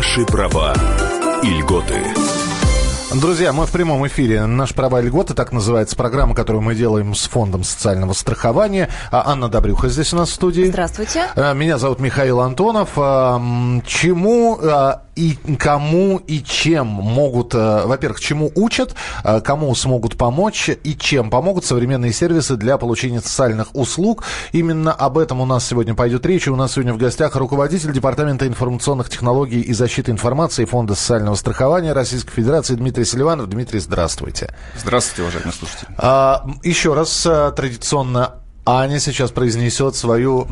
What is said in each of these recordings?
Наши права и льготы. Друзья, мы в прямом эфире. Наш права и льготы, так называется программа, которую мы делаем с Фондом социального страхования. А Анна Добрюха здесь у нас в студии. Здравствуйте. Э, меня зовут Михаил Антонов. А, чему а, и кому и чем могут, э, во-первых, чему учат, э, кому смогут помочь и чем помогут современные сервисы для получения социальных услуг. Именно об этом у нас сегодня пойдет речь. у нас сегодня в гостях руководитель Департамента информационных технологий и защиты информации Фонда социального страхования Российской Федерации Дмитрий Селиванов. Дмитрий, здравствуйте. Здравствуйте, уважаемые слушатели. А, еще раз э, традиционно Аня сейчас произнесет свою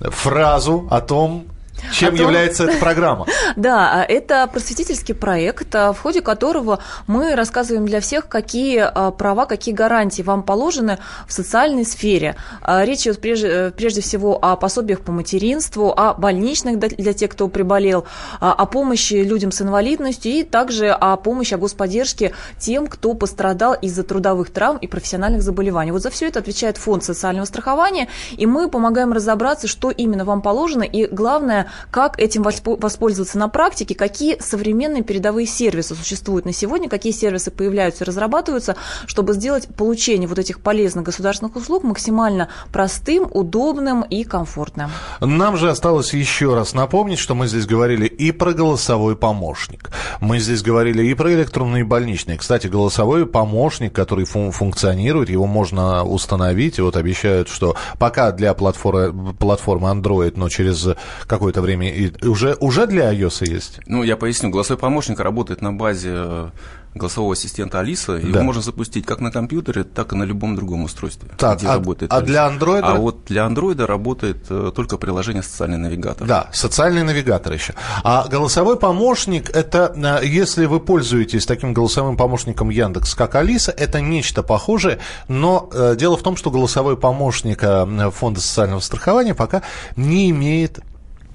фразу о том, чем том... является эта программа? Да, это просветительский проект, в ходе которого мы рассказываем для всех, какие а, права, какие гарантии вам положены в социальной сфере. А, речь идет прежде, прежде всего о пособиях по материнству, о больничных для тех, кто приболел, а, о помощи людям с инвалидностью и также о помощи, о господдержке тем, кто пострадал из-за трудовых травм и профессиональных заболеваний. Вот за все это отвечает фонд социального страхования, и мы помогаем разобраться, что именно вам положено, и главное, как этим воспользоваться на практике, какие современные передовые сервисы существуют на сегодня, какие сервисы появляются и разрабатываются, чтобы сделать получение вот этих полезных государственных услуг максимально простым, удобным и комфортным. Нам же осталось еще раз напомнить, что мы здесь говорили и про голосовой помощник. Мы здесь говорили и про электронные больничные. Кстати, голосовой помощник, который фун функционирует, его можно установить. И вот обещают, что пока для платформы, платформы Android, но через какое-то это время и уже, уже для iOS есть? Ну, я поясню. Голосовой помощник работает на базе э, голосового ассистента Алиса. Его да. можно запустить как на компьютере, так и на любом другом устройстве, так, где а, работает А для Android? А вот для Android работает э, только приложение «Социальный навигатор». Да, «Социальный навигатор» еще. А голосовой помощник – это, э, если вы пользуетесь таким голосовым помощником Яндекс, как Алиса, это нечто похожее, но дело в том, что голосовой помощник Фонда социального страхования пока не имеет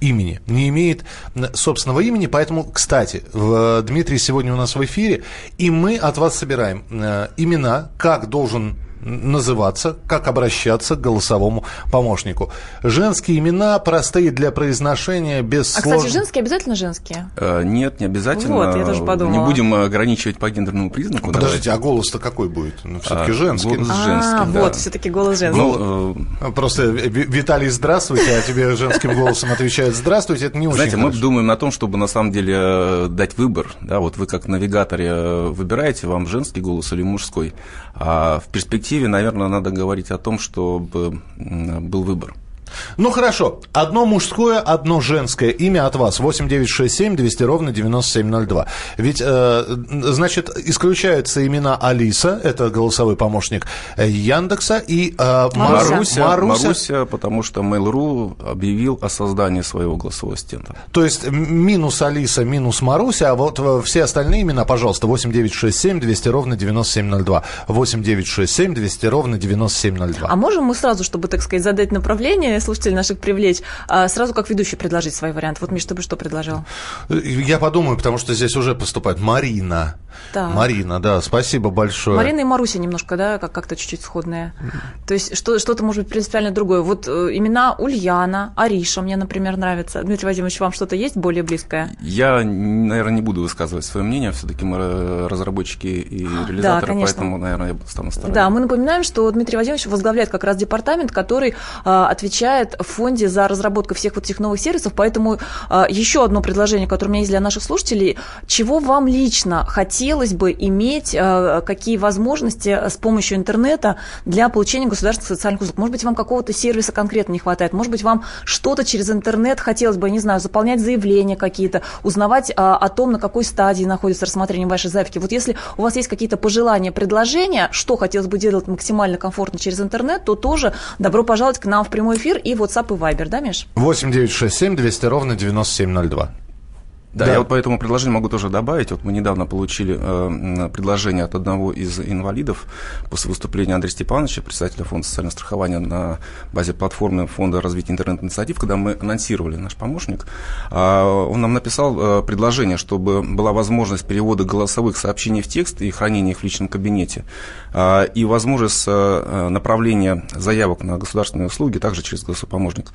имени, не имеет собственного имени. Поэтому, кстати, Дмитрий сегодня у нас в эфире, и мы от вас собираем э, имена, как должен называться, как обращаться к голосовому помощнику. Женские имена простые для произношения, без А, слож... кстати, женские обязательно женские? Э, нет, не обязательно. Вот, я тоже подумала. Не будем ограничивать по гендерному признаку. Подождите, давайте. а голос-то какой будет? Ну, все-таки а, женский. Голос а, женский, а, да. вот, все-таки голос женский. Ну, э... Просто, Виталий, здравствуйте, а тебе женским голосом отвечают здравствуйте, это не очень Знаете, хорошо. мы думаем на том, чтобы на самом деле э, дать выбор. Да, вот вы как навигаторе э, выбираете, вам женский голос или мужской. А в перспективе, наверное, надо говорить о том, чтобы был выбор. Ну хорошо, одно мужское, одно женское имя от вас. 8967 200 ровно 9702. Ведь, э, значит, исключаются имена Алиса, это голосовой помощник э, Яндекса, и э, Маруся. Маруся. Маруся, потому что Mail.ru объявил о создании своего голосового ассистента. То есть минус Алиса, минус Маруся, а вот э, все остальные имена, пожалуйста, 8967 200 ровно 9702. 8967 200 ровно 9702. А можем мы сразу, чтобы, так сказать, задать направление слушателей наших привлечь, а сразу как ведущий предложить свой вариант. Вот, Миш, ты бы что предложил? Я подумаю, потому что здесь уже поступает Марина. Да. Марина, да, спасибо большое. Марина и Маруся немножко, да, как- как-то чуть-чуть сходные. То есть что- что-то, может быть, принципиально другое. Вот э, имена Ульяна, Ариша мне, например, нравится. Дмитрий Вадимович, вам что-то есть более близкое? Я, наверное, не буду высказывать свое мнение. Все-таки мы разработчики и реализаторы, да, поэтому, наверное, я стану стороной. Да, мы напоминаем, что Дмитрий Вадимович возглавляет как раз департамент, который а, отвечает отвечает в фонде за разработку всех вот этих новых сервисов. Поэтому а, еще одно предложение, которое у меня есть для наших слушателей. Чего вам лично хотелось бы иметь, а, какие возможности с помощью интернета для получения государственных социальных услуг? Может быть, вам какого-то сервиса конкретно не хватает? Может быть, вам что-то через интернет хотелось бы, не знаю, заполнять заявления какие-то, узнавать а, о том, на какой стадии находится рассмотрение вашей заявки. Вот если у вас есть какие-то пожелания, предложения, что хотелось бы делать максимально комфортно через интернет, то тоже добро пожаловать к нам в прямой эфир и WhatsApp и Viber, да, Миш? 8 9 6 7 200 ровно 9702. Да, да, я вот по этому предложению могу тоже добавить. Вот мы недавно получили э, предложение от одного из инвалидов после выступления Андрея Степановича, председателя фонда социального страхования на базе платформы фонда развития интернет-инициатив, когда мы анонсировали наш помощник. Э, он нам написал э, предложение, чтобы была возможность перевода голосовых сообщений в текст и хранения их в личном кабинете, э, и возможность э, направления заявок на государственные услуги также через голосовой помощник.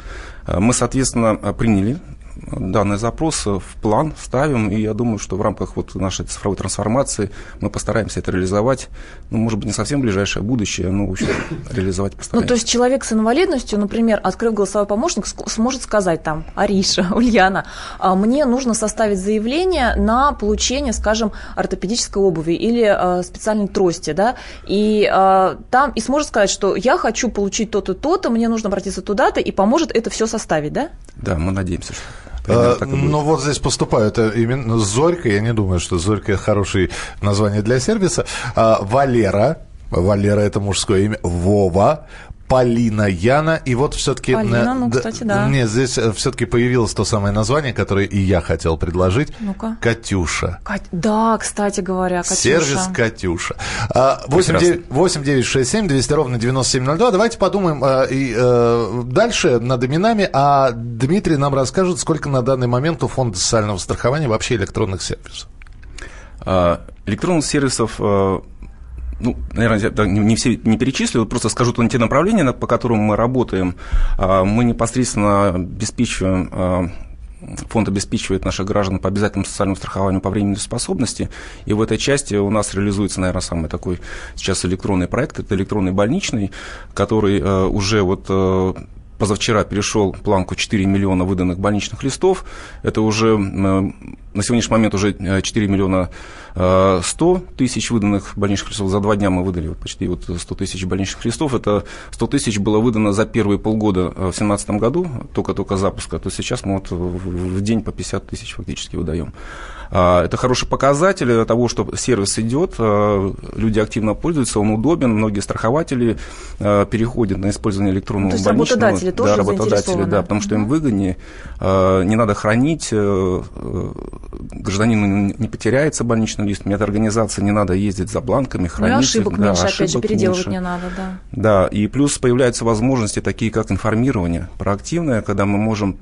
Э, мы, соответственно, приняли данный запрос в план, ставим, и я думаю, что в рамках вот нашей цифровой трансформации мы постараемся это реализовать, ну, может быть, не совсем ближайшее будущее, но, в общем, реализовать постараемся. Ну, то есть человек с инвалидностью, например, открыв голосовой помощник, сможет сказать там, Ариша, Ульяна, а, мне нужно составить заявление на получение, скажем, ортопедической обуви или а, специальной трости, да, и а, там, и сможет сказать, что я хочу получить то-то, то-то, мне нужно обратиться туда-то, и поможет это все составить, да? Да, мы надеемся, что а, ну вот здесь поступают именно Зорька, я не думаю, что Зорька хорошее название для сервиса. А, Валера, Валера это мужское имя, Вова, Полина Яна. И вот все-таки... Полина, ну, кстати, да. Нет, здесь э, все-таки появилось то самое название, которое и я хотел предложить. Ну-ка. Катюша. Кать... Да, кстати говоря, Катюша. Сервис Катюша. 8 9 6 7 200 ровно 9702. Давайте подумаем э, и э, дальше над именами. А Дмитрий нам расскажет, сколько на данный момент у Фонда социального страхования вообще электронных сервисов. А, электронных сервисов ну, наверное, не все не перечислю, просто скажу те направления, по которым мы работаем. А, мы непосредственно обеспечиваем а, Фонд обеспечивает наших граждан по обязательному социальному страхованию по временной способности. И в этой части у нас реализуется, наверное, самый такой сейчас электронный проект. Это электронный больничный, который э, уже вот позавчера перешел планку 4 миллиона выданных больничных листов. Это уже э, на сегодняшний момент уже 4 миллиона 100 тысяч выданных больничных листов. За два дня мы выдали почти вот 100 тысяч больничных листов. Это 100 тысяч было выдано за первые полгода в 2017 году, только-только запуска. То сейчас мы вот в день по 50 тысяч фактически выдаем. А, это хороший показатель того, что сервис идет, а, люди активно пользуются, он удобен, многие страхователи а, переходят на использование электронного То есть больничного. работодатели тоже да, работодатели, да, потому что им выгоднее, не надо хранить, э, э, гражданину не потеряется больничный лист, медорганизации не надо ездить за бланками, хранить. Ну, ошибок да, меньше, ошибок опять же, переделывать меньше. не надо, да. Да, и плюс появляются возможности такие, как информирование проактивное, когда мы можем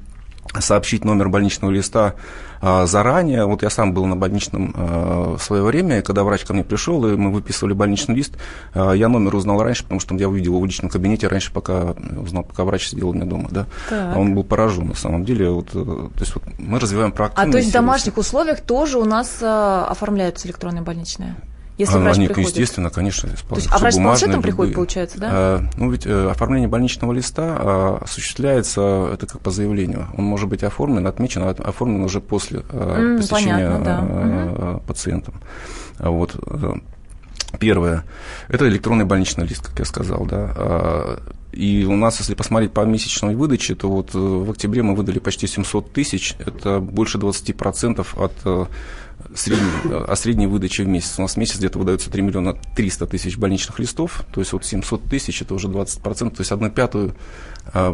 сообщить номер больничного листа а, заранее. Вот я сам был на больничном а, в свое время, и когда врач ко мне пришел, и мы выписывали больничный лист, а, я номер узнал раньше, потому что я увидел его в личном кабинете раньше, пока узнал, пока врач сидел у меня дома. Да? Так. Он был поражен на самом деле. Вот, э, то есть вот мы развиваем проактивность. А то есть в домашних условиях тоже у нас оформляются электронные больничные? Если а, врач они, приходит? естественно, конечно, То есть, а врач с планшетом приходит, получается, да? А, ну, ведь а, оформление больничного листа а, осуществляется, это как по заявлению. Он может быть оформлен, отмечен, а оформлен уже после а, mm, посещения понятно, да. а, пациентом. Вот. Первое, это электронный больничный лист, как я сказал, да. И у нас, если посмотреть по месячной выдаче, то вот в октябре мы выдали почти 700 тысяч, это больше 20% от средней, о средней выдаче в месяц. У нас в месяц где-то выдается 3 миллиона 300 тысяч больничных листов, то есть вот 700 тысяч, это уже 20%, то есть одну пятую, а,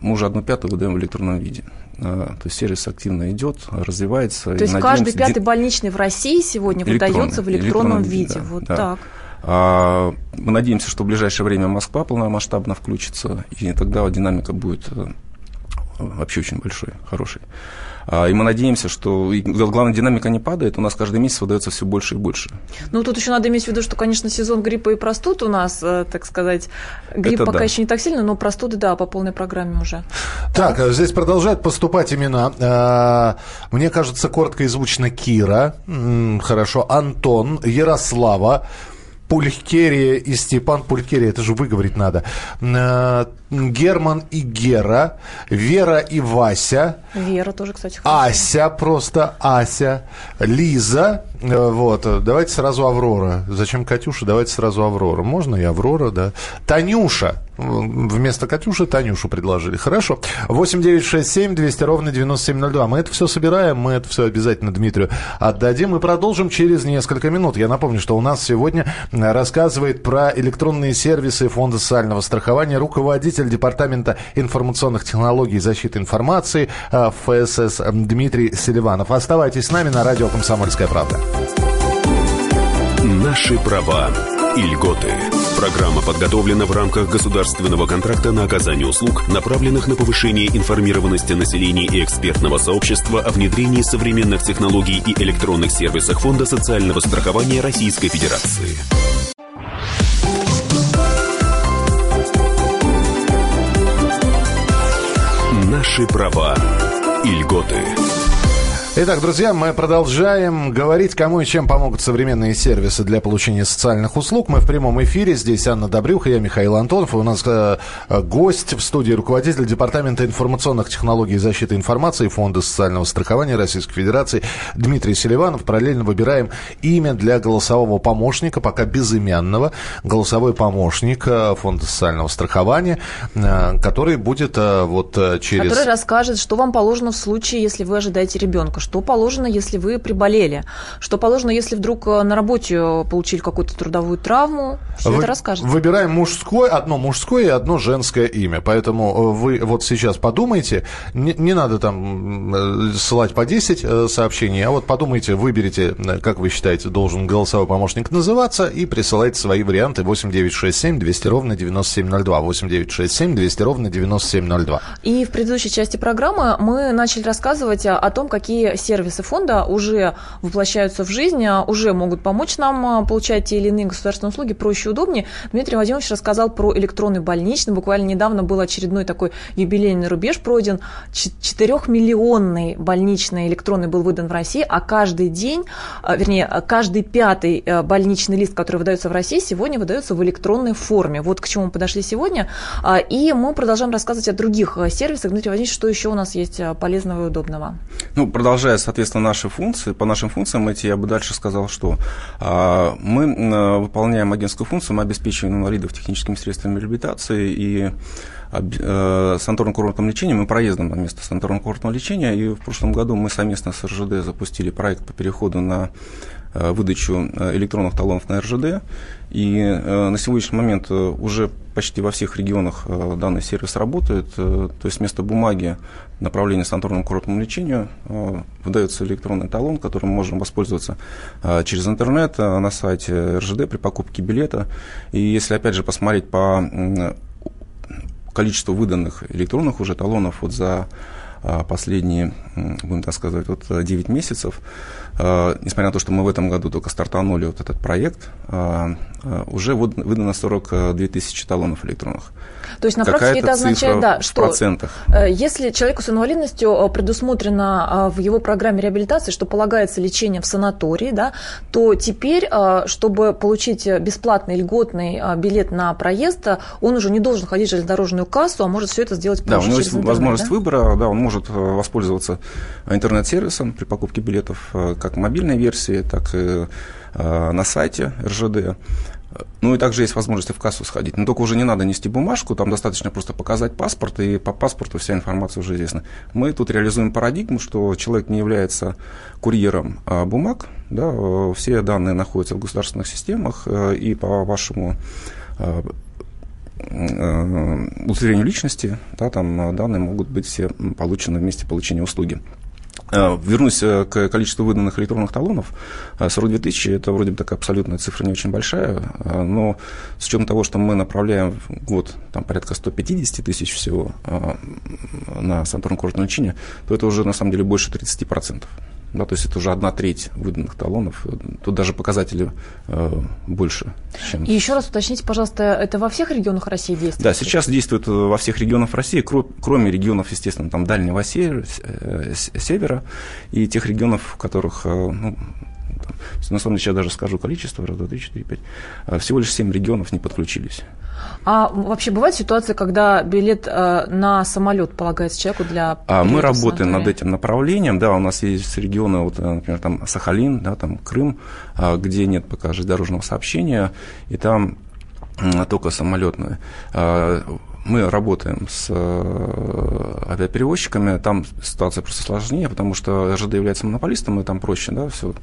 мы уже одну пятую выдаем в электронном виде. А, то есть сервис активно идет, развивается. То есть каждый пятый больничный в России сегодня выдается в электронном, электронном виде. Да, вот да. так. А, мы надеемся, что в ближайшее время Москва полномасштабно включится, и тогда динамика будет э, вообще очень большой, хороший. А, и мы надеемся, что главная динамика не падает, у нас каждый месяц выдается все больше и больше. Ну, тут еще надо иметь в виду, что, конечно, сезон гриппа и простуд у нас, э, так сказать, грипп Это пока да. еще не так сильно, но простуды, да, по полной программе уже. Так, так. здесь продолжают поступать имена. А, мне кажется, коротко и звучно Кира, хорошо, Антон, Ярослава, Пулькерия и Степан Пулькерия, это же выговорить надо. Герман и Гера, Вера и Вася. Вера тоже, кстати, хорошо. Ася, просто Ася. Лиза, э, вот, давайте сразу Аврора. Зачем Катюша? Давайте сразу Аврора. Можно и Аврора, да. Танюша. Вместо Катюши Танюшу предложили. Хорошо. 8 9 6 7 200 ровно 9702. Мы это все собираем, мы это все обязательно Дмитрию отдадим и продолжим через несколько минут. Я напомню, что у нас сегодня рассказывает про электронные сервисы Фонда социального страхования руководитель Департамента информационных технологий и защиты информации э, ФСС Дмитрий Селиванов. Оставайтесь с нами на радио «Комсомольская правда». Наши права и льготы. Программа подготовлена в рамках государственного контракта на оказание услуг, направленных на повышение информированности населения и экспертного сообщества о внедрении современных технологий и электронных сервисах Фонда социального страхования Российской Федерации. Наши права и льготы. Итак, друзья, мы продолжаем говорить, кому и чем помогут современные сервисы для получения социальных услуг. Мы в прямом эфире. Здесь Анна Добрюха, я Михаил Антонов. И у нас э, гость в студии, руководитель Департамента информационных технологий и защиты информации Фонда социального страхования Российской Федерации Дмитрий Селиванов. Параллельно выбираем имя для голосового помощника, пока безымянного. Голосовой помощник э, Фонда социального страхования, э, который будет э, вот э, через... Который расскажет, что вам положено в случае, если вы ожидаете ребенка что положено, если вы приболели, что положено, если вдруг э, на работе получили какую-то трудовую травму. Все Вы- это расскажет. Выбираем мужское, одно мужское и одно женское имя. Поэтому э, вы вот сейчас подумайте, не, не надо там э, ссылать по 10 э, сообщений, а вот подумайте, выберите, как вы считаете, должен голосовой помощник называться, и присылайте свои варианты 8967 200 ровно 9702. 8967 200 ровно 9702. И в предыдущей части программы мы начали рассказывать о том, какие сервисы фонда уже воплощаются в жизнь, а, уже могут помочь нам а, получать те или иные государственные услуги проще и удобнее. Дмитрий Владимирович рассказал про электронный больничный. Буквально недавно был очередной такой юбилейный рубеж пройден. 4-миллионный больничный электронный был выдан в России, а каждый день, а, вернее, каждый пятый больничный лист, который выдается в России, сегодня выдается в электронной форме. Вот к чему мы подошли сегодня. И мы продолжаем рассказывать о других сервисах. Дмитрий Владимирович, что еще у нас есть полезного и удобного? Ну, продолжая, соответственно, наши функции, по нашим функциям эти, я бы дальше сказал, что а, мы выполняем агентскую функцию, мы обеспечиваем инвалидов техническими средствами реабилитации и санаторно-курортным лечением и проездом на место санаторно-курортного лечения. И в прошлом году мы совместно с РЖД запустили проект по переходу на э, выдачу э, электронных талонов на РЖД. И э, на сегодняшний момент э, уже почти во всех регионах э, данный сервис работает. Э, То есть вместо бумаги направления санаторному курортному лечению э, выдается электронный талон, которым мы можем воспользоваться э, через интернет э, на сайте РЖД при покупке билета. И если опять же посмотреть по количество выданных электронных уже талонов вот за а, последние, будем так сказать, вот а, 9 месяцев, а, несмотря на то, что мы в этом году только стартанули вот этот проект, а, уже вот выдано 42 тысячи талонов электронных. То есть на практике это означает, да, что процентах. э, если человеку с инвалидностью э, предусмотрено э, в его программе реабилитации, что полагается лечение в санатории, да, то теперь, э, чтобы получить э, бесплатный льготный э, билет на проезд, э, он уже не должен ходить в железнодорожную кассу, а может все это сделать Да, у него есть интернет, возможность да? выбора, да, он может э, воспользоваться интернет-сервисом при покупке билетов, э, как мобильной версии, так и э, на сайте РЖД. Ну и также есть возможность в кассу сходить. Но только уже не надо нести бумажку, там достаточно просто показать паспорт, и по паспорту вся информация уже известна. Мы тут реализуем парадигму, что человек не является курьером а, бумаг, да, э, все данные находятся в государственных системах, э, и по вашему э, удостоверению личности, да, там данные могут быть все получены в месте получения услуги. Э, Вернусь э, к количеству выданных электронных талонов. Э, 42 тысячи – это вроде бы такая абсолютная цифра не очень большая, э, но с учетом того, что мы направляем в год там, порядка 150 тысяч всего на санаторно-курортное лечение, то это уже на самом деле больше 30%. Да, то есть это уже одна треть выданных талонов. Тут даже показатели э, больше, чем И еще раз уточните, пожалуйста, это во всех регионах России действует? да, сейчас действует э, во всех регионах России, кро- кроме регионов, естественно, там дальнего севера, э, севера и тех регионов, в которых, э, ну, там, на самом деле, сейчас даже скажу количество, раз, два, три, четыре, пять, э, всего лишь семь регионов не подключились. А вообще бывает ситуация, когда билет э, на самолет полагается человеку для А мы работаем над этим направлением, да, у нас есть регионы, вот, э, например, там Сахалин, да, там Крым, а, где нет пока железнодорожного сообщения, и там только самолетные. А, Мы работаем с э, авиаперевозчиками, там ситуация просто сложнее, потому что РЖД является монополистом, и там проще, да, все,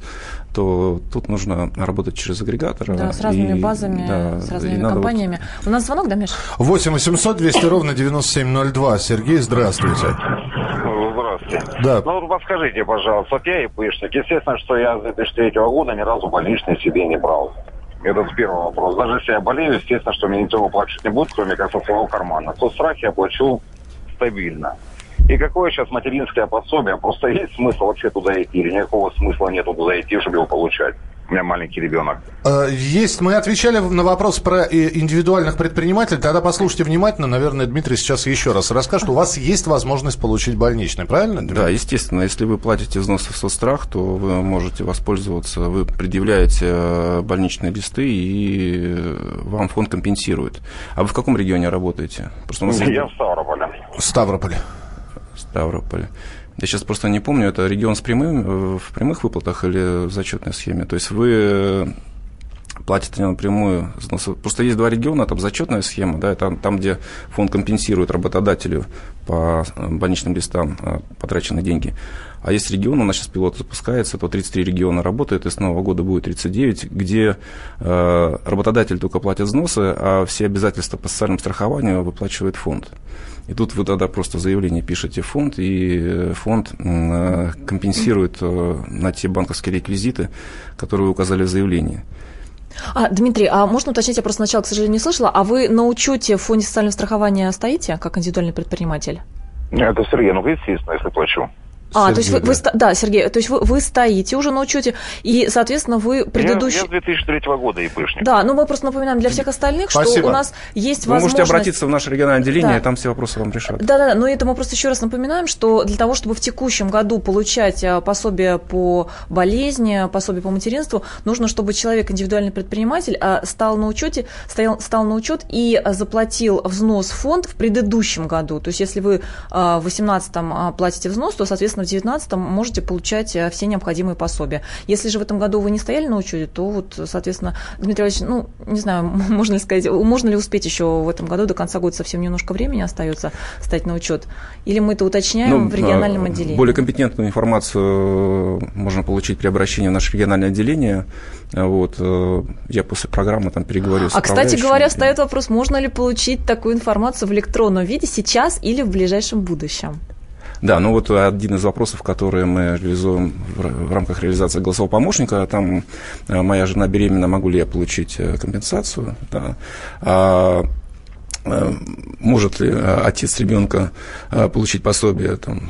то тут нужно работать через агрегатора. Да, с разными и, базами, да, с разными надо вот- компаниями. У нас звонок, да, Миш? 8 800 200 ровно 9702. Сергей, здравствуйте. Здравствуйте. Да. Ну, вот подскажите, пожалуйста, вот я ИПшник. Естественно, что я с 2003 года ни разу больничный себе не брал. Это с первого вопрос. Даже если я болею, естественно, что мне никто выплачивать не будет, кроме как со своего кармана. То страх я плачу стабильно. И какое сейчас материнское пособие? Просто есть смысл вообще туда идти? Или никакого смысла нету туда идти, чтобы его получать? У меня маленький ребенок. Э, есть. Мы отвечали на вопрос про э, индивидуальных предпринимателей. Тогда послушайте внимательно. Наверное, Дмитрий сейчас еще раз расскажет. У вас есть возможность получить больничный, правильно? Дмитрий? Да, естественно. Если вы платите взносы в соцстрах, то вы можете воспользоваться. Вы предъявляете э, больничные листы, и вам фонд компенсирует. А вы в каком регионе работаете? Просто у нас Я в Ставрополе. Ставрополе. Ставрополе. Я сейчас просто не помню, это регион с прямым, в прямых выплатах или в зачетной схеме. То есть вы платите напрямую Просто есть два региона, там зачетная схема, да, там, там, где фонд компенсирует работодателю по больничным листам а, потраченные деньги. А есть регион, у нас сейчас пилот запускается, то 33 региона работает, и с нового года будет 39, где э, работодатель только платит взносы, а все обязательства по социальному страхованию выплачивает фонд. И тут вы тогда просто заявление пишете в фонд, и э, фонд э, компенсирует э, на те банковские реквизиты, которые вы указали в заявлении. А, Дмитрий, а можно уточнить, я просто сначала, к сожалению, не слышала, а вы на учете в фонде социального страхования стоите, как индивидуальный предприниматель? Это Сергей, ну, естественно, если плачу. А, Сергей, то есть вы, вы, да, Сергей, то есть вы, вы стоите уже на учете, и, соответственно, вы предыдущий... Я, я с 2003 года ИПшник. Да, но мы просто напоминаем для всех остальных, Спасибо. что у нас есть вы возможность... Вы можете обратиться в наше региональное отделение, да. там все вопросы вам решат. Да-да, но это мы просто еще раз напоминаем, что для того, чтобы в текущем году получать а, пособие по болезни, пособие по материнству, нужно, чтобы человек, индивидуальный предприниматель, а, стал на учете, стоял, стал на учет и заплатил взнос в фонд в предыдущем году. То есть, если вы а, в 2018 платите взнос, то, соответственно, 2019 можете получать э, все необходимые пособия. Если же в этом году вы не стояли на учете, то вот, соответственно, Дмитрий Ильич, ну, не знаю, можно ли сказать, можно ли успеть еще в этом году, до конца года совсем немножко времени остается стать на учет, или мы это уточняем ну, в региональном отделении? Более компетентную информацию можно получить при обращении в наше региональное отделение. Вот, э, я после программы там переговорю с А, кстати говоря, встает вопрос, можно ли получить такую информацию в электронном виде сейчас или в ближайшем будущем? Да, ну вот один из вопросов, которые мы реализуем в рамках реализации голосового помощника, там э, моя жена беременна, могу ли я получить э, компенсацию, да. А, э, может ли отец ребенка получить пособие там,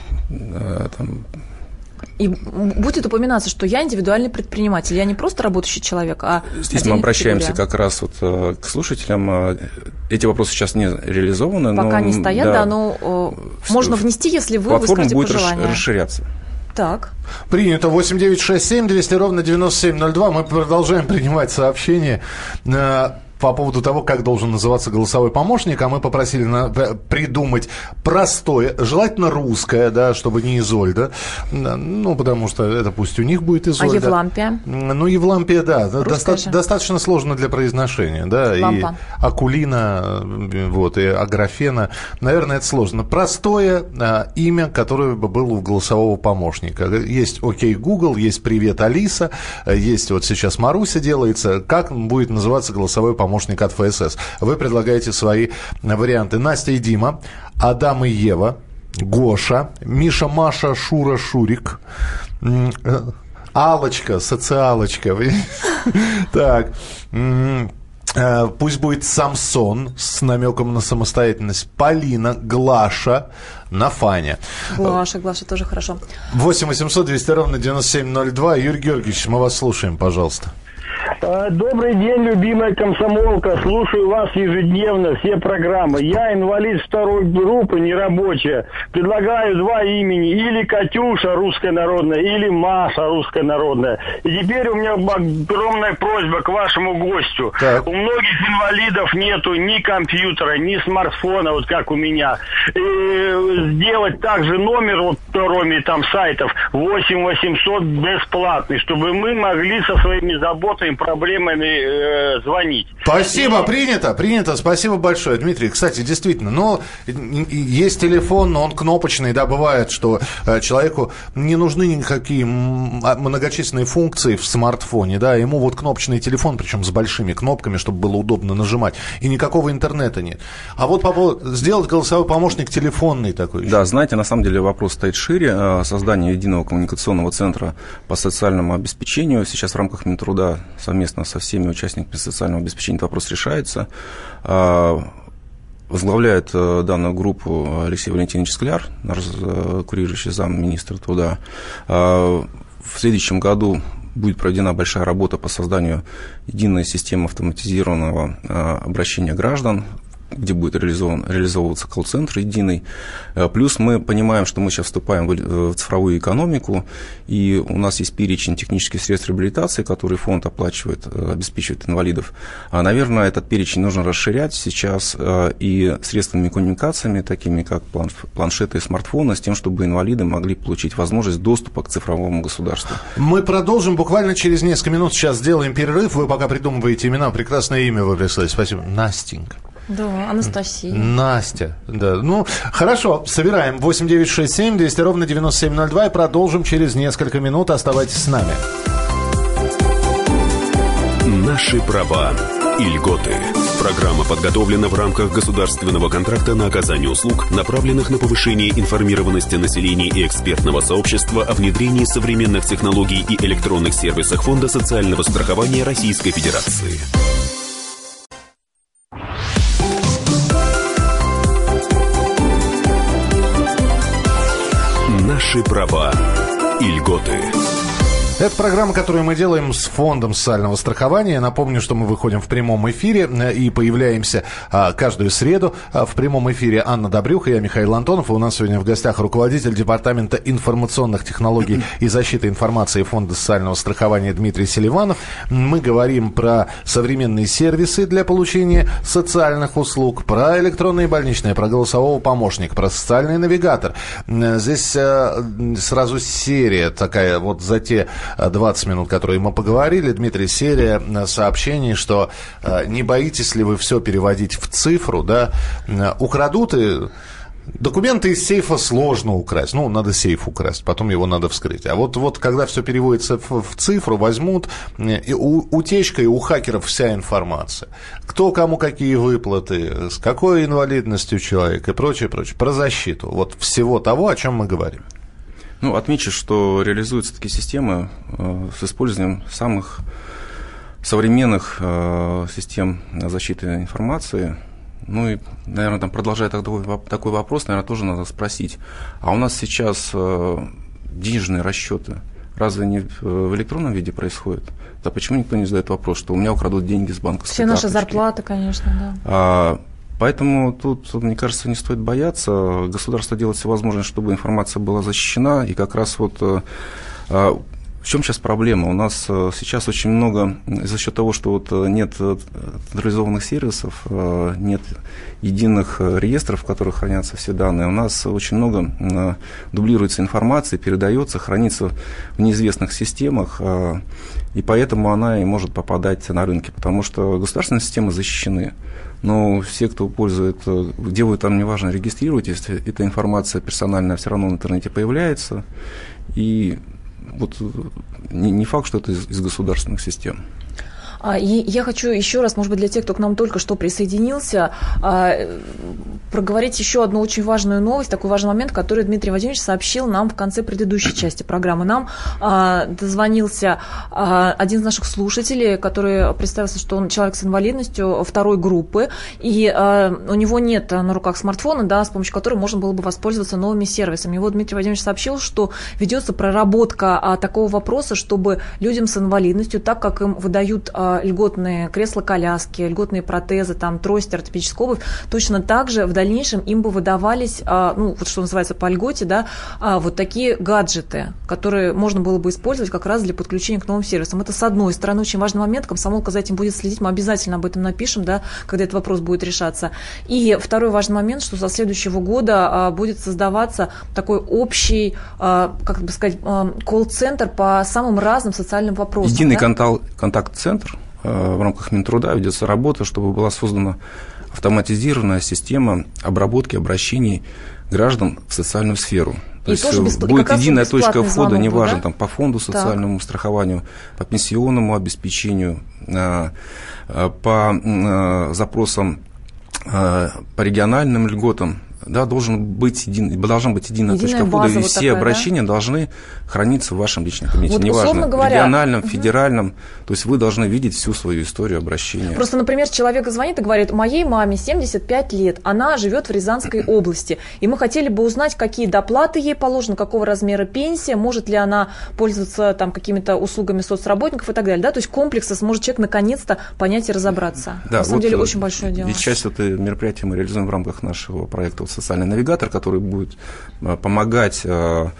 там, и будет упоминаться, что я индивидуальный предприниматель, я не просто работающий человек, а Здесь мы обращаемся категория. как раз вот э, к слушателям. Э, эти вопросы сейчас не реализованы. Пока но, не стоят, да, да но в, можно внести, если вы платформа будет пожелания. расширяться. Так. Принято 8967 200 ровно 9702. Мы продолжаем принимать сообщения. Э, по поводу того, как должен называться голосовой помощник, а мы попросили на, придумать простое, желательно русское, да, чтобы не Изольда, ну, потому что это пусть у них будет Изольда. А Евлампия? Ну, Евлампия, да, доста- достаточно сложно для произношения, да, Лампа. и Акулина, вот, и Аграфена, наверное, это сложно. Простое а, имя, которое бы было у голосового помощника. Есть «Окей, Google», есть «Привет, Алиса», есть вот сейчас Маруся делается. Как будет называться голосовой помощник? Помощник от ФСС. Вы предлагаете свои варианты. Настя и Дима, Адам и Ева, Гоша, Миша, Маша, Шура, Шурик, э, Алочка, социалочка. Так. Э, пусть будет Самсон с намеком на самостоятельность. Полина, Глаша, Нафаня. Глаша, Глаша тоже хорошо. 8 800 200 ровно 9702. Юрий Георгиевич, мы вас слушаем, пожалуйста. Э, добрый день, любимая комсомолка. Слушаю вас ежедневно, все программы. Я инвалид второй группы, нерабочая. Предлагаю два имени. Или Катюша, русская народная, или Маша, русская народная. И теперь у меня огромная просьба к вашему гостю. Так. У многих инвалидов нету ни компьютера, ни смартфона, вот как у меня. И сделать также номер, вот кроме там сайтов, 8 800 бесплатный, чтобы мы могли со своими заботами своими проблемами э, звонить. Спасибо, и... принято, принято. Спасибо большое, Дмитрий. Кстати, действительно, но есть телефон, но он кнопочный, да, бывает, что э, человеку не нужны никакие а, многочисленные функции в смартфоне, да, ему вот кнопочный телефон, причем с большими кнопками, чтобы было удобно нажимать, и никакого интернета нет. А вот по поводу, сделать голосовой помощник телефонный такой. Да, знаете, на самом деле вопрос стоит шире. Э, создание единого коммуникационного центра по социальному обеспечению сейчас в рамках Минтруда совместно со всеми участниками социального обеспечения этот вопрос решается. А, возглавляет э, данную группу Алексей Валентинович Скляр, наш э, курирующий зам министра труда. А, в следующем году будет проведена большая работа по созданию единой системы автоматизированного обращения граждан где будет реализован, реализовываться колл-центр единый. Э, плюс мы понимаем, что мы сейчас вступаем в цифровую экономику, и у нас есть перечень технических средств реабилитации, которые фонд оплачивает, э, обеспечивает инвалидов. А, наверное, этот перечень нужно расширять сейчас э, и средствами коммуникациями, такими как планшеты и смартфоны, с тем, чтобы инвалиды могли получить возможность доступа к цифровому государству. Мы продолжим буквально через несколько минут. Сейчас сделаем перерыв. Вы пока придумываете имена. Прекрасное имя вы прислали. Спасибо. Настенька. Да, Анастасия. Настя, да. Ну, хорошо, собираем 8967 200 ровно 9702 и продолжим через несколько минут. Оставайтесь с нами. Наши права и льготы. Программа подготовлена в рамках государственного контракта на оказание услуг, направленных на повышение информированности населения и экспертного сообщества о внедрении современных технологий и электронных сервисах Фонда социального страхования Российской Федерации. Наши права и льготы. Это программа, которую мы делаем с фондом социального страхования. Напомню, что мы выходим в прямом эфире э, и появляемся а, каждую среду а, в прямом эфире Анна Добрюха, я Михаил Антонов. И у нас сегодня в гостях руководитель Департамента информационных технологий и защиты информации фонда социального страхования Дмитрий Селиванов. Мы говорим про современные сервисы для получения социальных услуг, про электронные больничные, про голосового помощника, про социальный навигатор. Здесь э, сразу серия такая вот за те 20 минут, которые мы поговорили, Дмитрий, серия э, сообщений, что э, не боитесь ли вы все переводить в цифру, да, э, украдут и Документы из сейфа сложно украсть. Ну, надо сейф украсть, потом его надо вскрыть. А вот, вот когда все переводится в, в цифру, возьмут и у, утечка, и у хакеров вся информация. Кто кому какие выплаты, с какой инвалидностью человек и прочее, прочее. Про защиту. Вот всего того, о чем мы говорим. Ну, отмечу, что реализуются такие системы э, с использованием самых современных э, систем защиты информации. Ну и, наверное, там продолжая такой, такой вопрос, наверное, тоже надо спросить. А у нас сейчас э, денежные расчеты разве не в электронном виде происходят? Да почему никто не задает вопрос, что у меня украдут деньги с банковской Все карточки? наши зарплаты, конечно, да. А, Поэтому тут, мне кажется, не стоит бояться. Государство делает все возможное, чтобы информация была защищена. И как раз вот э, а, в чем сейчас проблема? У нас э, сейчас очень много, за счет того, что вот э, нет централизованных сервисов, нет единых реестров, в которых хранятся все данные, у нас очень много дублируется информации, передается, хранится в неизвестных системах, и поэтому она и может попадать на рынки, потому что государственные системы защищены но все, кто пользует, э, вы там, неважно, регистрируетесь, эта информация персональная все равно в интернете появляется, и вот э, не, факт, что это из государственных систем. А, и я хочу еще раз, может быть, для тех, кто к нам только что присоединился, а, проговорить еще одну очень важную новость, такой важный момент, который Дмитрий Владимирович сообщил нам в конце предыдущей части программы. Нам а, дозвонился один из наших слушателей, который представился, что он человек с инвалидностью второй группы, и у него нет на руках смартфона, да, с помощью которого можно было бы воспользоваться новыми сервисами. И вот Дмитрий Владимирович сообщил, что ведется проработка такого вопроса, чтобы людям с инвалидностью, так как им выдают льготные кресла-коляски, льготные протезы, там, трости, ортопедическая обувь, точно так же в дальнейшем им бы выдавались, а, ну, вот что называется по льготе, да, а, вот такие гаджеты, которые можно было бы использовать как раз для подключения к новым сервисам. Это, с одной стороны, очень важный момент, комсомолка за этим будет следить, мы обязательно об этом напишем, да, когда этот вопрос будет решаться. И второй важный момент, что со следующего года будет создаваться такой общий, как бы сказать, колл-центр по самым разным социальным вопросам. Единый да? контакт-центр, Э, в рамках Минтруда ведется работа, чтобы была создана автоматизированная система обработки обращений граждан в социальную сферу. То и есть тоже бесп... будет единая точка входа, неважно, да? там, по фонду социальному так. страхованию, по пенсионному обеспечению, э, э, по запросам по региональным льготам, Да, должен быть един, должна быть единая, Единая точка входа, и вот все такая, да? обращения должны храниться в вашем личном кабинете. Вот, Неважно, говоря- региональном, федеральном. То есть вы должны видеть всю свою историю обращения. Просто, например, человек звонит и говорит, моей маме 75 лет, она живет в Рязанской области, и мы хотели бы узнать, какие доплаты ей положены, какого размера пенсия, может ли она пользоваться там какими-то услугами соцработников и так далее. Да? То есть комплексно сможет человек наконец-то понять и разобраться. Да, На самом вот, деле э, очень большое дело. Ведь часть этого мероприятия мы реализуем в рамках нашего проекта «Социальный навигатор», который будет э, помогать э,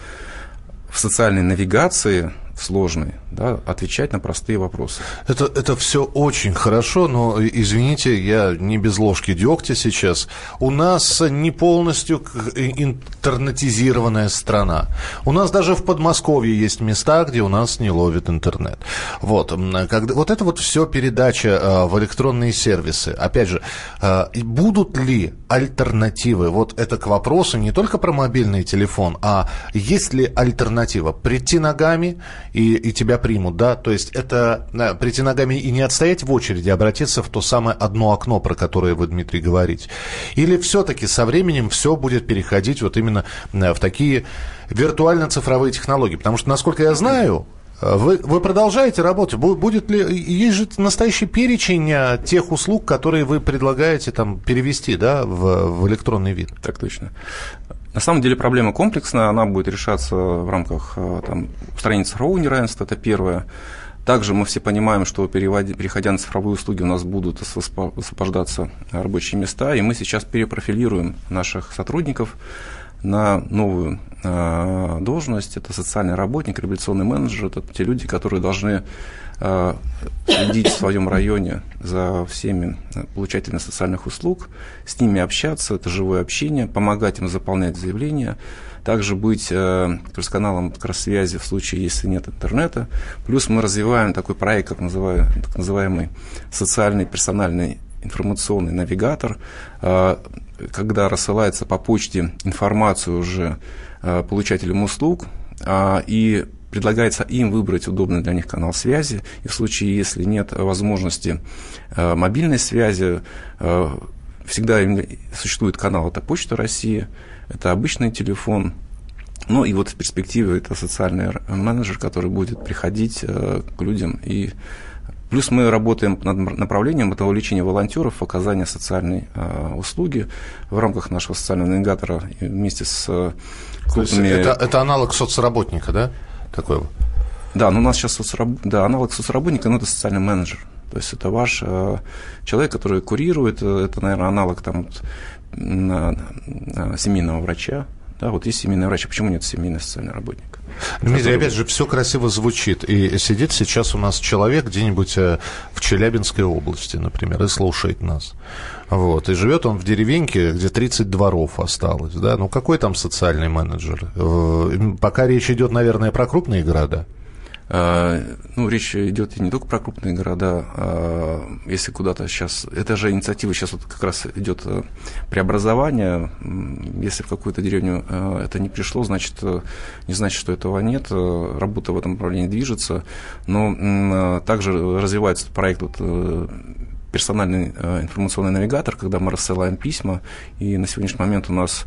в социальной навигации сложной, да, отвечать на простые вопросы. Это, это все очень хорошо, но, извините, я не без ложки дегтя сейчас. У нас не полностью интернетизированная страна. У нас даже в Подмосковье есть места, где у нас не ловит интернет. Вот, когда, вот это вот все передача э, в электронные сервисы. Опять же, и будут ли альтернативы? Вот это к вопросу не только про мобильный телефон, а есть ли альтернатива? Прийти ногами и, и тебя примут, да? То есть это э, прийти ногами и не отстоять в очереди, а обратиться в то самое одно окно, про которое вы, Дмитрий, говорите. Или все-таки со временем все будет переходить вот именно э, в такие виртуально-цифровые технологии? Потому что, насколько я знаю, э, вы, вы продолжаете работать? Бу- Будет ли есть же настоящий перечень тех услуг, которые вы предлагаете там перевести, да, в, в электронный вид? Так точно. На самом деле проблема комплексная, она будет решаться в рамках э, там, устранения цифрового неравенства, это первое. Также мы все понимаем, что переходя на цифровые услуги, у нас будут освобо- освобождаться рабочие места, и мы сейчас перепрофилируем наших сотрудников на новую э, должность. Это социальный работник, реабилитационный менеджер. Это те люди, которые должны следить в своем районе за всеми э, получателями социальных услуг, с ними общаться, это живое общение, помогать им заполнять заявления, также быть э, каналом как раз связи в случае, если нет интернета. Плюс мы развиваем такой проект, как называю, так называемый социальный персональный информационный навигатор, э, когда рассылается по почте информацию уже э, получателям услуг, а, и предлагается им выбрать удобный для них канал связи, и в случае, если нет возможности э, мобильной связи, э, всегда существует канал, это Почта России, это обычный телефон, ну и вот в перспективе это социальный менеджер, который будет приходить э, к людям и Плюс мы работаем над направлением это увеличение волонтеров, оказания социальной э, услуги в рамках нашего социального навигатора вместе с э, крупными... это, это аналог соцработника, да? Такой. Да, ну у нас сейчас соцраб... да, аналог соцработника, но это социальный менеджер. То есть это ваш э, человек, который курирует, э, это, наверное, аналог там, на- на семейного врача. Да, вот есть семейный врач, а почему нет семейный социальный работник? Дмитрий, Который- опять же, все красиво звучит. И сидит сейчас у нас человек где-нибудь э, в Челябинской области, например, и слушает нас. Вот. И живет он в деревеньке, где 30 дворов осталось. Да? Ну, какой там социальный менеджер? Э, Пока речь идет, наверное, про крупные города. А, Ну, речь идет не только про крупные города, а если куда-то сейчас, это же инициатива сейчас вот как раз идет э, преобразование, если в какую-то деревню э, это не пришло, значит, э, не значит, что этого нет, работа в этом направлении движется, но также развивается проект вот, персональный информационный навигатор, когда мы рассылаем письма, и на сегодняшний момент у нас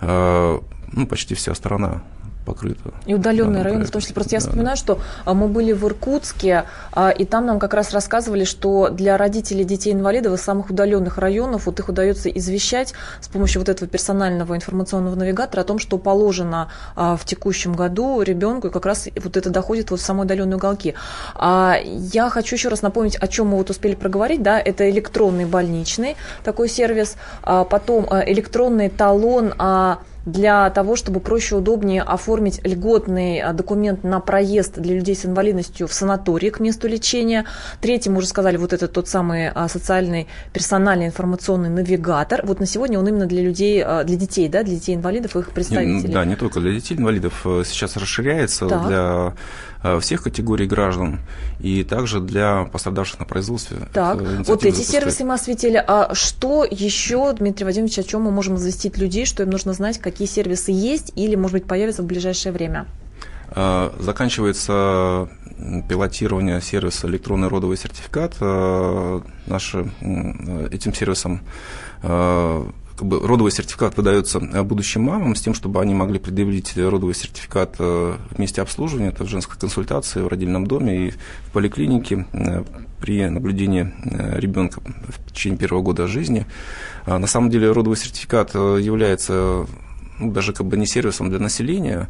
ну, почти вся страна покрыта. И удаленные районы, в том числе. Просто я Да, да. вспоминаю, что а, мы были в Иркутске, а, и там нам как раз рассказывали, что для родителей детей-инвалидов из самых удаленных районов вот их удается извещать с помощью вот этого персонального информационного навигатора о том, что положено а, в текущем году ребенку, и как раз вот это доходит вот в самые удаленные уголки. Я хочу еще раз напомнить, о чем мы вот успели проговорить, да, это электронный больничный такой сервис, потом электронный талон а, для того, чтобы проще удобнее оформить льготный а, документ на проезд для людей с инвалидностью в санатории к месту лечения. Третий, мы уже сказали, вот это тот самый а, социальный персональный информационный навигатор. Вот на сегодня он именно для людей, а, для детей, да, для детей-инвалидов и их Не, представителей. Да, не только для детей инвалидов. э, Сейчас расширяется Так. для всех категорий граждан и также для пострадавших на производстве. Так, вот эти сервисы мы осветили. А что еще, Дмитрий Вадимович, о чем мы можем известить людей, что им нужно знать, какие сервисы есть или, может быть, появятся в ближайшее время? Э, Заканчивается пилотирование сервиса электронный родовый сертификат. Э, Наши, э, этим сервисом э, как бы родовый сертификат выдается будущим мамам с тем, чтобы они могли предъявить родовый сертификат в месте обслуживания, это в женской консультации, в родильном доме и в поликлинике при наблюдении ребенка в течение первого года жизни. На самом деле родовый сертификат является ну, даже как бы не сервисом для населения,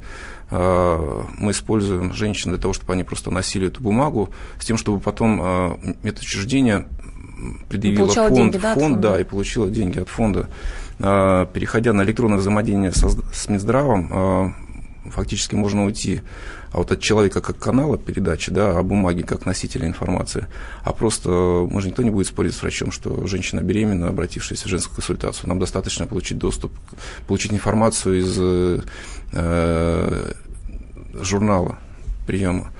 а, мы используем женщин для того, чтобы они просто носили эту бумагу, с тем, чтобы потом а, медучреждение предъявило фонд, деньги, да, фонд, да, и получила деньги от фонда. А, переходя на электронное взаимодействие с Минздравом, фактически можно уйти а вот от человека как канала передачи, да, а бумаги как носителя информации, а просто, может, никто не будет спорить с врачом, что женщина беременна, обратившись в женскую консультацию. Нам достаточно получить доступ, получить информацию из э, журнала приема.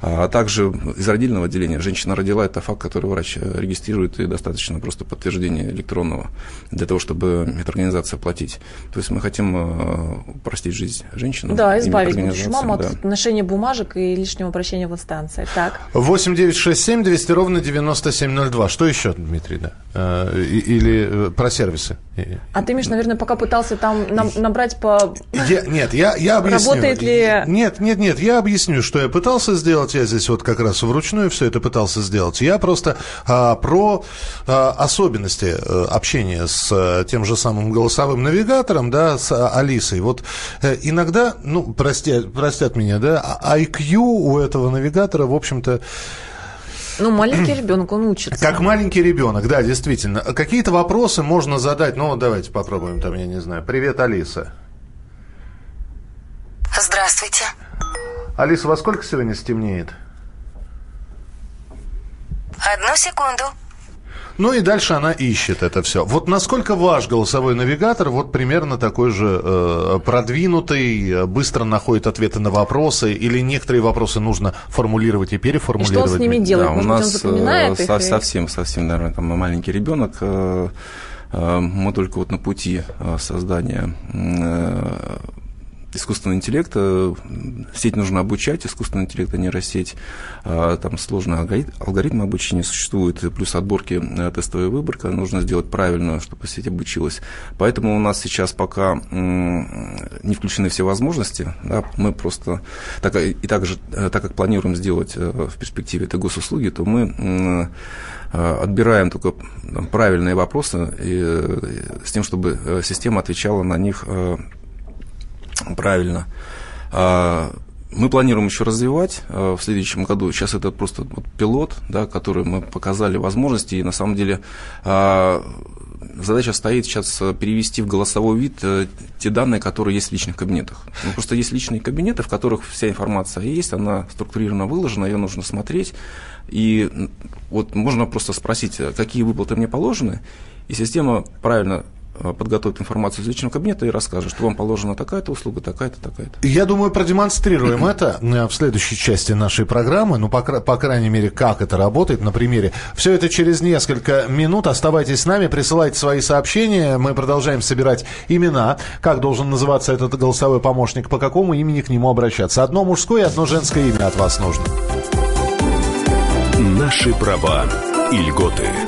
А также из родильного отделения женщина родила, это факт, который врач э, регистрирует, и достаточно просто подтверждения электронного для того, чтобы медорганизация платить. То есть мы хотим э, упростить жизнь женщин. Да, избавить будущую маму да. от ношения бумажек и лишнего обращения в инстанции. Так. 8 9 6 7 200 ровно 9702. Что еще, Дмитрий, да? Э, или про сервисы? А ты, Миш, наверное, пока пытался там набрать по... Я, нет, я, я объясню. Работает ли... Нет, нет, нет, я объясню, что я пытался сделать. Я здесь вот как раз вручную все это пытался сделать. Я просто а, про а, особенности а, общения с а, тем же самым голосовым навигатором, да, с а, Алисой. Вот а, иногда, ну, простят, простят меня, да, IQ у этого навигатора, в общем-то, ну, маленький ребенок, он учится. Как маленький ребенок, да, действительно. Какие-то вопросы можно задать. Ну, давайте попробуем там, я не знаю. Привет, Алиса. Здравствуйте. Алиса, во сколько сегодня стемнеет? Одну секунду. Ну и дальше она ищет это все. Вот насколько ваш голосовой навигатор вот примерно такой же э, продвинутый, быстро находит ответы на вопросы, или некоторые вопросы нужно формулировать и переформулировать? И что он с ними делает? Да, Может у нас он запоминает со, их? совсем, совсем, наверное, там маленький ребенок. Э, э, мы только вот на пути э, создания искусственного интеллекта, сеть нужно обучать, искусственный интеллект, а нейросеть, а, там сложный алгоритм, обучения существует, плюс отборки э, тестовая выборка, нужно сделать правильно, чтобы сеть обучилась. Поэтому у нас сейчас пока не включены все возможности, да, мы просто, так, и также, э, так как планируем сделать э, в перспективе это госуслуги, то мы отбираем только правильные вопросы и, с тем, чтобы система отвечала на них Правильно. А, мы планируем еще развивать а, в следующем году. Сейчас это просто вот пилот, да, который мы показали возможности. И на самом деле а, задача стоит сейчас перевести в голосовой вид э, те данные, которые есть в личных кабинетах. Ну, просто есть личные кабинеты, в которых вся информация есть, она структурированно выложена, ее нужно смотреть. И вот можно просто спросить, какие выплаты мне положены, и система правильно Э, подготовит информацию из личного кабинета и расскажет, что вам положена такая-то услуга, такая-то, такая-то. Я думаю, продемонстрируем это э, в следующей части нашей программы, ну, по, по крайней мере, как это работает на примере. Все это через несколько минут. Оставайтесь с нами, присылайте свои сообщения. Мы продолжаем собирать имена, как должен называться этот голосовой помощник, по какому имени к нему обращаться. Одно мужское и одно женское имя от вас нужно. Наши права и льготы.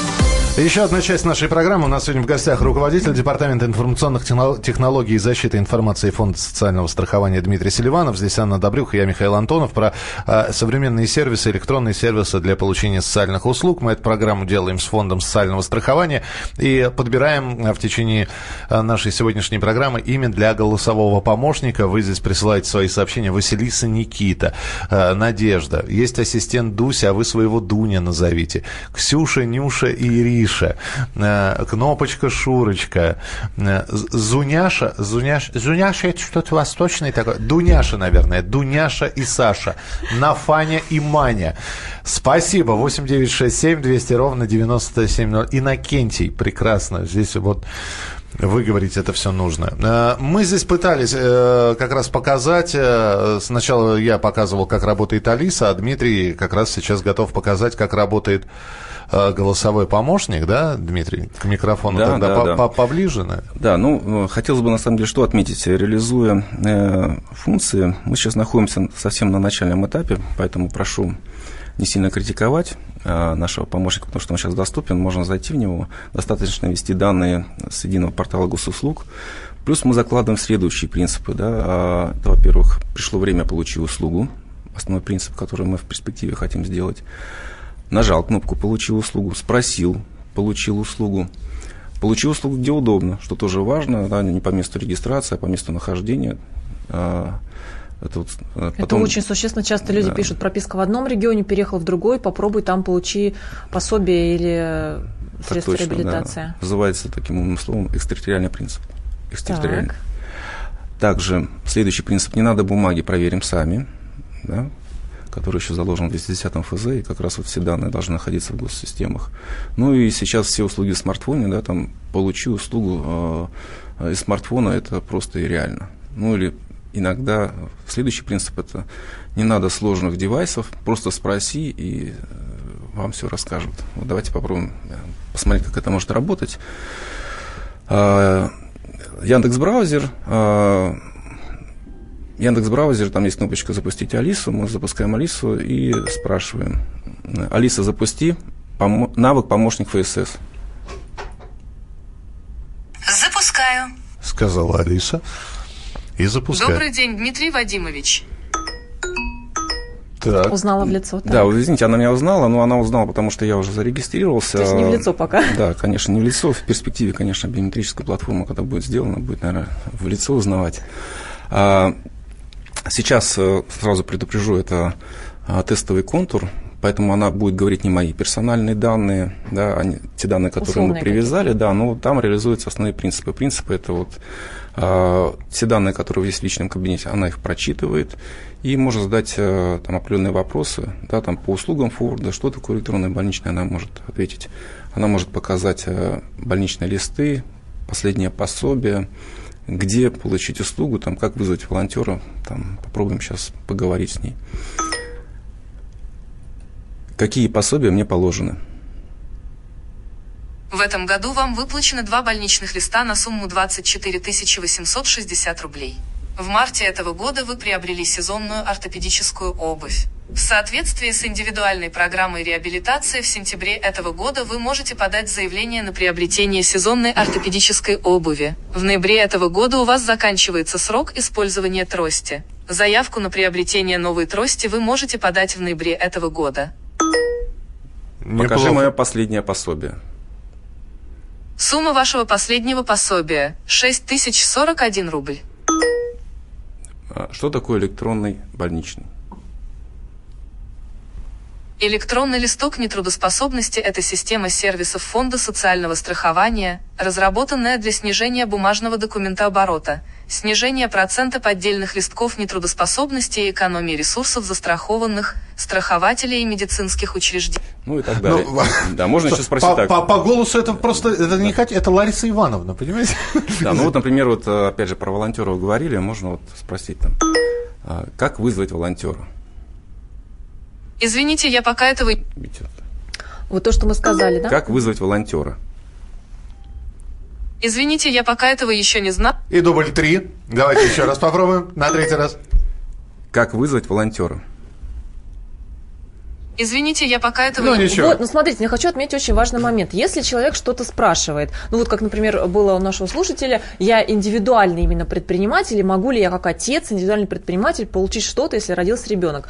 Еще одна часть нашей программы. У нас сегодня в гостях руководитель Департамента информационных технологий и защиты информации Фонда социального страхования Дмитрий Селиванов. Здесь Анна Добрюх я, Михаил Антонов, про э, современные сервисы, электронные сервисы для получения социальных услуг. Мы эту программу делаем с Фондом социального страхования и подбираем а, в течение а, нашей сегодняшней программы имя для голосового помощника. Вы здесь присылаете свои сообщения. Василиса Никита, э, Надежда. Есть ассистент Дуся, а вы своего Дуня назовите. Ксюша, Нюша и Ирина Гриша, э, Кнопочка Шурочка, э, Зуняша, Зуняш, Зуняша это что-то восточное такое, Дуняша, наверное, Дуняша и Саша, Нафаня и Маня. Спасибо, 8967 200 ровно 9702. Иннокентий, прекрасно, здесь вот Выговорить это все нужно. Э, мы здесь пытались как раз показать, сначала я показывал, как работает Алиса, а Дмитрий как раз сейчас готов показать, как работает голосовой помощник, да, Дмитрий, к микрофону да, тогда да, по да. по поближе. наверное. Да, ну, хотелось бы на самом деле что отметить. Реализуя э, функции, мы сейчас находимся совсем на начальном этапе, поэтому прошу не сильно критиковать э, нашего помощника, потому что он сейчас доступен, можно зайти в него, достаточно ввести данные с единого портала госуслуг. Плюс мы закладываем следующие принципы. Да. А, Это, во-первых, пришло время получить услугу, основной принцип, который мы в перспективе хотим сделать. Нажал кнопку «Получил услугу», спросил, получил услугу. Получил услугу, где удобно, что тоже важно, да, не по месту регистрации, а по месту нахождения. А, Это, вот, э, потом... Это очень существенно. Часто люди да. пишут, прописка в одном регионе, переехал в другой, попробуй там получи пособие или средства точно, реабилитации. Да. Называется таким умным словом экстерриториальный принцип. Экстерриториальный. Так. Также следующий принцип. Не надо бумаги, проверим сами. Да? Который еще заложен в 210 ФЗ, и как раз вот все данные должны находиться в госсистемах. Ну и сейчас все услуги в смартфоне, да, там получи услугу э, из смартфона, это просто и реально. Ну или иногда следующий принцип это не надо сложных девайсов, просто спроси и вам все расскажут. Вот давайте попробуем посмотреть, как это может работать. Яндекс браузер Яндекс браузер, там есть кнопочка «Запустить Алису». Мы запускаем Алису и спрашиваем. Алиса, запусти пом- навык помощник ФСС. Запускаю. Сказала Алиса. И запускаю. Добрый день, Дмитрий Вадимович. Так. Узнала в лицо. Так. Да, вы извините, она меня узнала, но она узнала, потому что я уже зарегистрировался. То есть не в лицо пока? Да, конечно, не в лицо. В перспективе, конечно, биометрическая платформа, когда будет сделана, будет, наверное, в лицо узнавать. А, Сейчас э, сразу предупрежу, это а, тестовый контур, поэтому она будет говорить не мои персональные данные, да, а те данные, которые Условные мы привязали, да, но там реализуются основные принципы. Принципы это вот э, те данные, которые есть в личном кабинете, она их прочитывает и может задать э, там определенные вопросы, да, там по услугам Форда, что такое электронная больничная, она может ответить. Она может показать э, больничные листы, последнее пособие, где получить услугу, там, как вызвать волонтера, там, попробуем сейчас поговорить с ней. Какие пособия мне положены? В этом году вам выплачено два больничных листа на сумму 24 860 рублей. В марте этого года вы приобрели сезонную ортопедическую обувь. В соответствии с индивидуальной программой реабилитации в сентябре этого года вы можете подать заявление на приобретение сезонной ортопедической обуви. В ноябре этого года у вас заканчивается срок использования трости. Заявку на приобретение новой трости вы можете подать в ноябре этого года. Покажи мое последнее пособие. Сумма вашего последнего пособия – 6041 рубль. А что такое электронный больничный? Электронный листок нетрудоспособности – это система сервисов Фонда социального страхования, разработанная для снижения бумажного документооборота, снижения процента поддельных листков нетрудоспособности и экономии ресурсов застрахованных, страхователей и медицинских учреждений. Ну и так далее. Ну, да, можно еще спросить по, так. По, по голосу это просто, это не Катя, это Лариса Ивановна, понимаете? Да, ну вот, например, вот опять же про волонтеров говорили, можно вот спросить там, а, как вызвать волонтера? Извините, я пока этого... Вот то, что мы сказали, да? Как вызвать волонтера? Извините, я пока этого еще не знаю. И дубль три. Давайте еще раз попробуем. На третий раз. Как вызвать волонтера? Извините, я пока этого ну, не... Ничего. Вот, ну, смотрите, я хочу отметить очень важный момент. Если человек что-то спрашивает, ну, вот как, например, было у нашего слушателя, я индивидуальный именно предприниматель, и могу ли я как отец, индивидуальный предприниматель, получить что-то, если родился ребенок?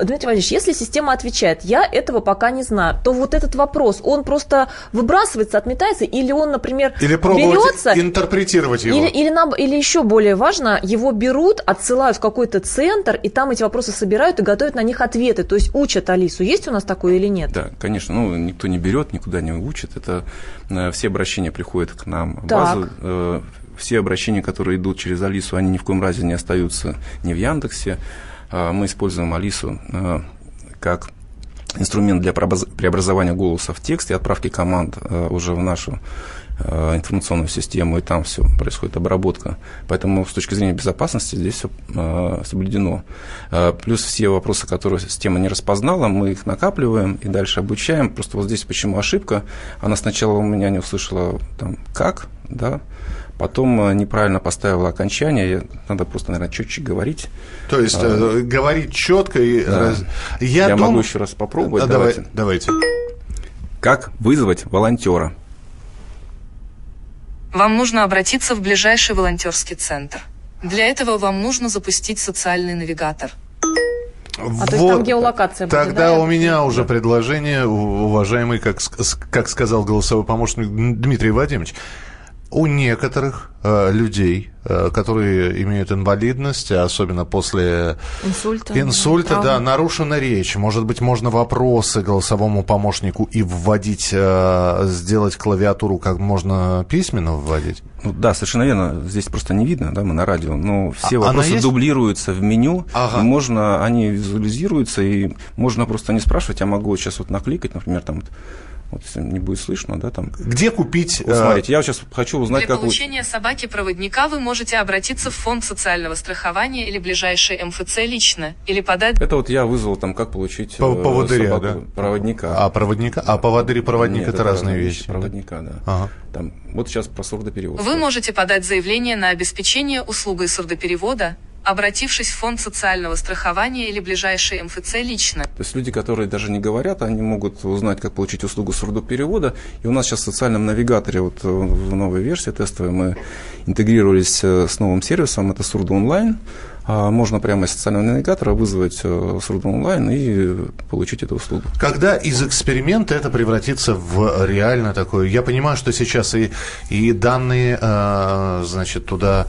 Дмитрий Валерьевич, если система отвечает, я этого пока не знаю, то вот этот вопрос, он просто выбрасывается, отметается, или он, например, или берется... интерпретировать его. Или, или, нам, или еще более важно, его берут, отсылают в какой-то центр, и там эти вопросы собирают и готовят на них ответы, то есть учат Алису. Есть у нас такое или нет? Да, конечно. Ну, никто не берет, никуда не учит. Это э, все обращения приходят к нам в базу. Э, все обращения, которые идут через Алису, они ни в коем разе не остаются не в Яндексе. Э, мы используем Алису э, как инструмент для преобразования голоса в текст и отправки команд уже в нашу информационную систему, и там все происходит обработка. Поэтому с точки зрения безопасности здесь все э, соблюдено. Э, плюс все вопросы, которые система не распознала, мы их накапливаем и дальше обучаем. Просто вот здесь почему ошибка. Она сначала у меня не услышала там как, да, потом неправильно поставила окончание, надо просто, наверное, четче говорить. То есть а, говорить четко и да. раз... я, Я дум... могу еще раз попробовать. А, давайте. давайте. Как вызвать волонтера? Вам нужно обратиться в ближайший волонтерский центр. Для этого вам нужно запустить социальный навигатор. А вот. то есть там геолокация будет, Тогда да? у меня уже предложение, уважаемый, как, как сказал голосовой помощник Дмитрий Вадимович. У некоторых э, людей, э, которые имеют инвалидность, особенно после инсульта, инсульта да, нарушена речь. Может быть, можно вопросы голосовому помощнику и вводить, э, сделать клавиатуру как можно письменно вводить? Ну, да, совершенно верно. Здесь просто не видно, да, мы на радио. Но все а, вопросы дублируются в меню, ага. и можно, они визуализируются, и можно просто не спрашивать, я могу сейчас вот накликать, например, там вот если не будет слышно, да, там. Где купить? Вот, смотрите, я сейчас хочу узнать, Для как... Для получения вы... собаки-проводника вы можете обратиться в фонд социального страхования или ближайший МФЦ лично, или подать... Это вот я вызвал там, как получить По поводыря, да? проводника. А, проводника? А поводырь и проводник Нет, это, это разные вещи. Проводника, да. Ага. Там, вот сейчас про сурдоперевод. Вы можете подать заявление на обеспечение услугой сурдоперевода, обратившись в фонд социального страхования или ближайший МФЦ лично. То есть люди, которые даже не говорят, они могут узнать, как получить услугу сурдоперевода. И у нас сейчас в социальном навигаторе, вот э, в новой версии тестовой, мы интегрировались э, с новым сервисом, это Сурдо онлайн. А можно прямо из социального навигатора вызвать э, Сурдо онлайн и получить эту услугу. Когда из эксперимента это превратится в реально такое? Я понимаю, что сейчас и, и данные, значит, туда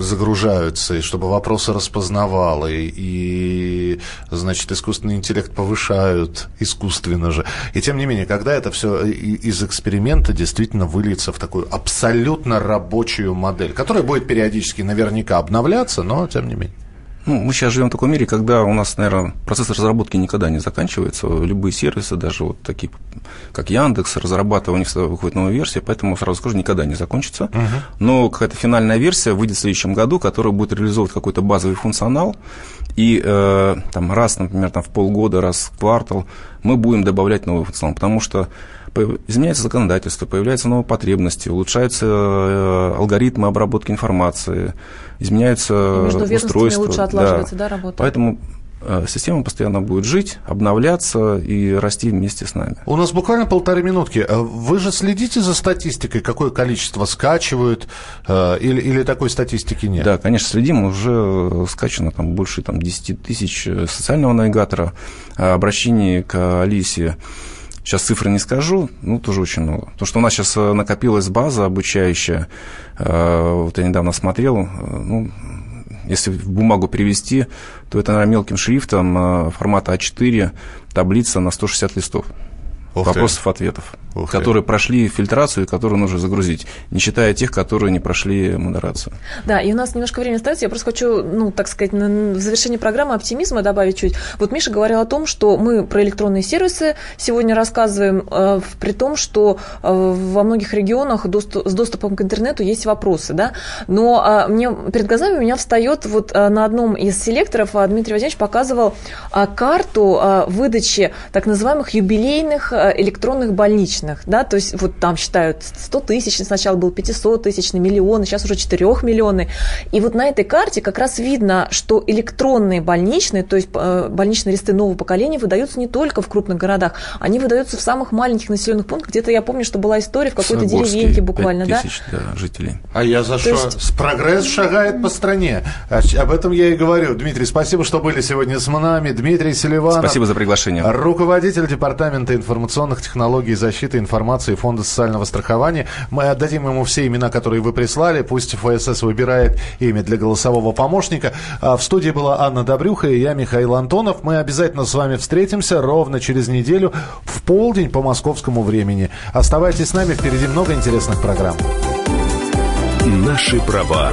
загружаются, и чтобы вопросы распознавал, и, и, значит, искусственный интеллект повышают искусственно же. И тем не менее, когда это все из эксперимента действительно выльется в такую абсолютно рабочую модель, которая будет периодически наверняка обновляться, но тем не менее. Ну, мы сейчас живем в таком мире, когда у нас, наверное, процесс разработки никогда не заканчивается. Любые сервисы, даже вот такие, как Яндекс, разрабатывая, у них всегда выходит новая версия, поэтому, сразу скажу, никогда не закончится. Uh-huh. Но какая-то финальная версия выйдет в следующем году, которая будет реализовывать какой-то базовый функционал, и э, там раз, например, там, в полгода, раз в квартал мы будем добавлять новый функционал, потому что изменяется законодательство, появляются новые потребности, улучшаются э, алгоритмы обработки информации, изменяются и устройства. лучше отлаживается, да, да работа? Поэтому э, система постоянно будет жить, обновляться и расти вместе с нами. У нас буквально полторы минутки. Э, вы же следите за статистикой, какое количество скачивают, или, или такой статистики нет? Да, конечно, следим. Уже скачано там, больше там, 10 тысяч социального навигатора, обращений к Алисе Сейчас цифры не скажу, ну, тоже очень много. Потому что у нас сейчас э, накопилась база обучающая. Э, вот я недавно смотрел, э, ну, если в бумагу перевести, то это, наверное, мелким шрифтом формата А4, таблица на 160 листов. Ух вопросов-ответов, которые ты. прошли фильтрацию и которые нужно загрузить, не считая тех, которые не прошли модерацию. Да, и у нас немножко времени остается. Я просто хочу, ну, так сказать, в завершении программы оптимизма добавить чуть. Вот Миша говорил о том, что мы про электронные сервисы сегодня рассказываем, э, при том, что э, во многих регионах доступ, с доступом к интернету есть вопросы, да. Но э, мне перед глазами у меня встает вот э, на одном из селекторов э, Дмитрий Владимирович показывал э, карту э, выдачи так называемых юбилейных э, электронных больничных, да, то есть вот там считают 100 тысяч, сначала был 500 тысяч, миллионы, сейчас уже 4 миллионы. И вот на этой карте как раз видно, что электронные больничные, то есть э, больничные листы нового поколения выдаются не только в крупных городах, они выдаются в самых маленьких населенных пунктах. Где-то я помню, что была история в какой-то деревеньке буквально, да? тысяч да, жителей. А я за что? Есть... Прогресс шагает по стране. Об этом я и говорю. Дмитрий, спасибо, что были сегодня с нами. Дмитрий Селиванов. Спасибо за приглашение. Руководитель департамента информационных технологий защиты информации Фонда социального страхования. Мы отдадим ему все имена, которые вы прислали. Пусть ФСС выбирает имя для голосового помощника. А в студии была Анна Добрюха и я, Михаил Антонов. Мы обязательно с вами встретимся ровно через неделю в полдень по московскому времени. Оставайтесь с нами, впереди много интересных программ. Наши права